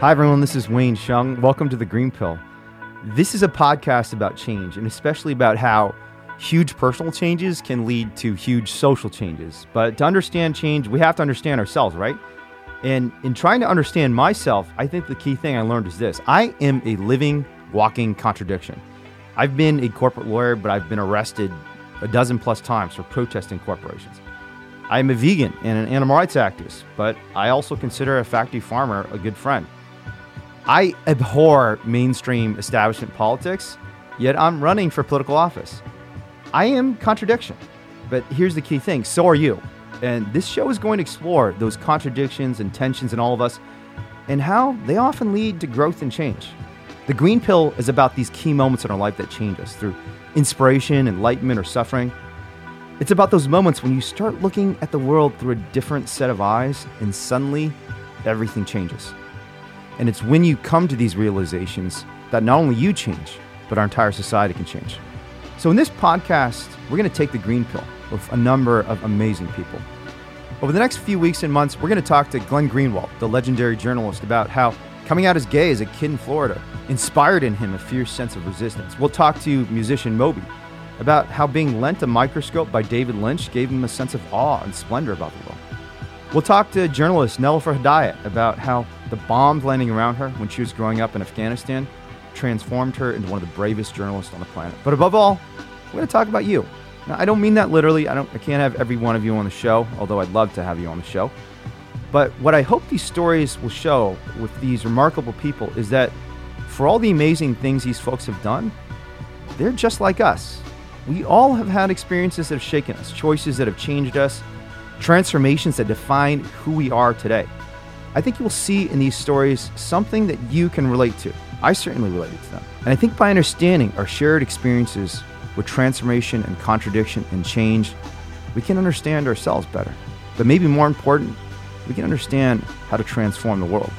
Hi, everyone. This is Wayne Hsiung. Welcome to The Green Pill. This is a podcast about change and especially about how huge personal changes can lead to huge social changes. But to understand change, we have to understand ourselves, right? And in trying to understand myself, I think the key thing I learned is this I am a living, walking contradiction. I've been a corporate lawyer, but I've been arrested a dozen plus times for protesting corporations. I'm a vegan and an animal rights activist, but I also consider a factory farmer a good friend. I abhor mainstream establishment politics, yet I'm running for political office. I am contradiction, but here's the key thing so are you. And this show is going to explore those contradictions and tensions in all of us and how they often lead to growth and change. The Green Pill is about these key moments in our life that change us through inspiration, enlightenment, or suffering. It's about those moments when you start looking at the world through a different set of eyes and suddenly everything changes. And it's when you come to these realizations that not only you change, but our entire society can change. So, in this podcast, we're going to take the green pill with a number of amazing people. Over the next few weeks and months, we're going to talk to Glenn Greenwald, the legendary journalist, about how coming out as gay as a kid in Florida inspired in him a fierce sense of resistance. We'll talk to musician Moby about how being lent a microscope by David Lynch gave him a sense of awe and splendor about the world. We'll talk to journalist Nelufar Hedayat about how the bombs landing around her when she was growing up in Afghanistan transformed her into one of the bravest journalists on the planet. But above all, we're going to talk about you. Now, I don't mean that literally. I don't I can't have every one of you on the show, although I'd love to have you on the show. But what I hope these stories will show with these remarkable people is that for all the amazing things these folks have done, they're just like us. We all have had experiences that have shaken us, choices that have changed us, transformations that define who we are today. I think you'll see in these stories something that you can relate to. I certainly related to them. And I think by understanding our shared experiences with transformation and contradiction and change, we can understand ourselves better. But maybe more important, we can understand how to transform the world.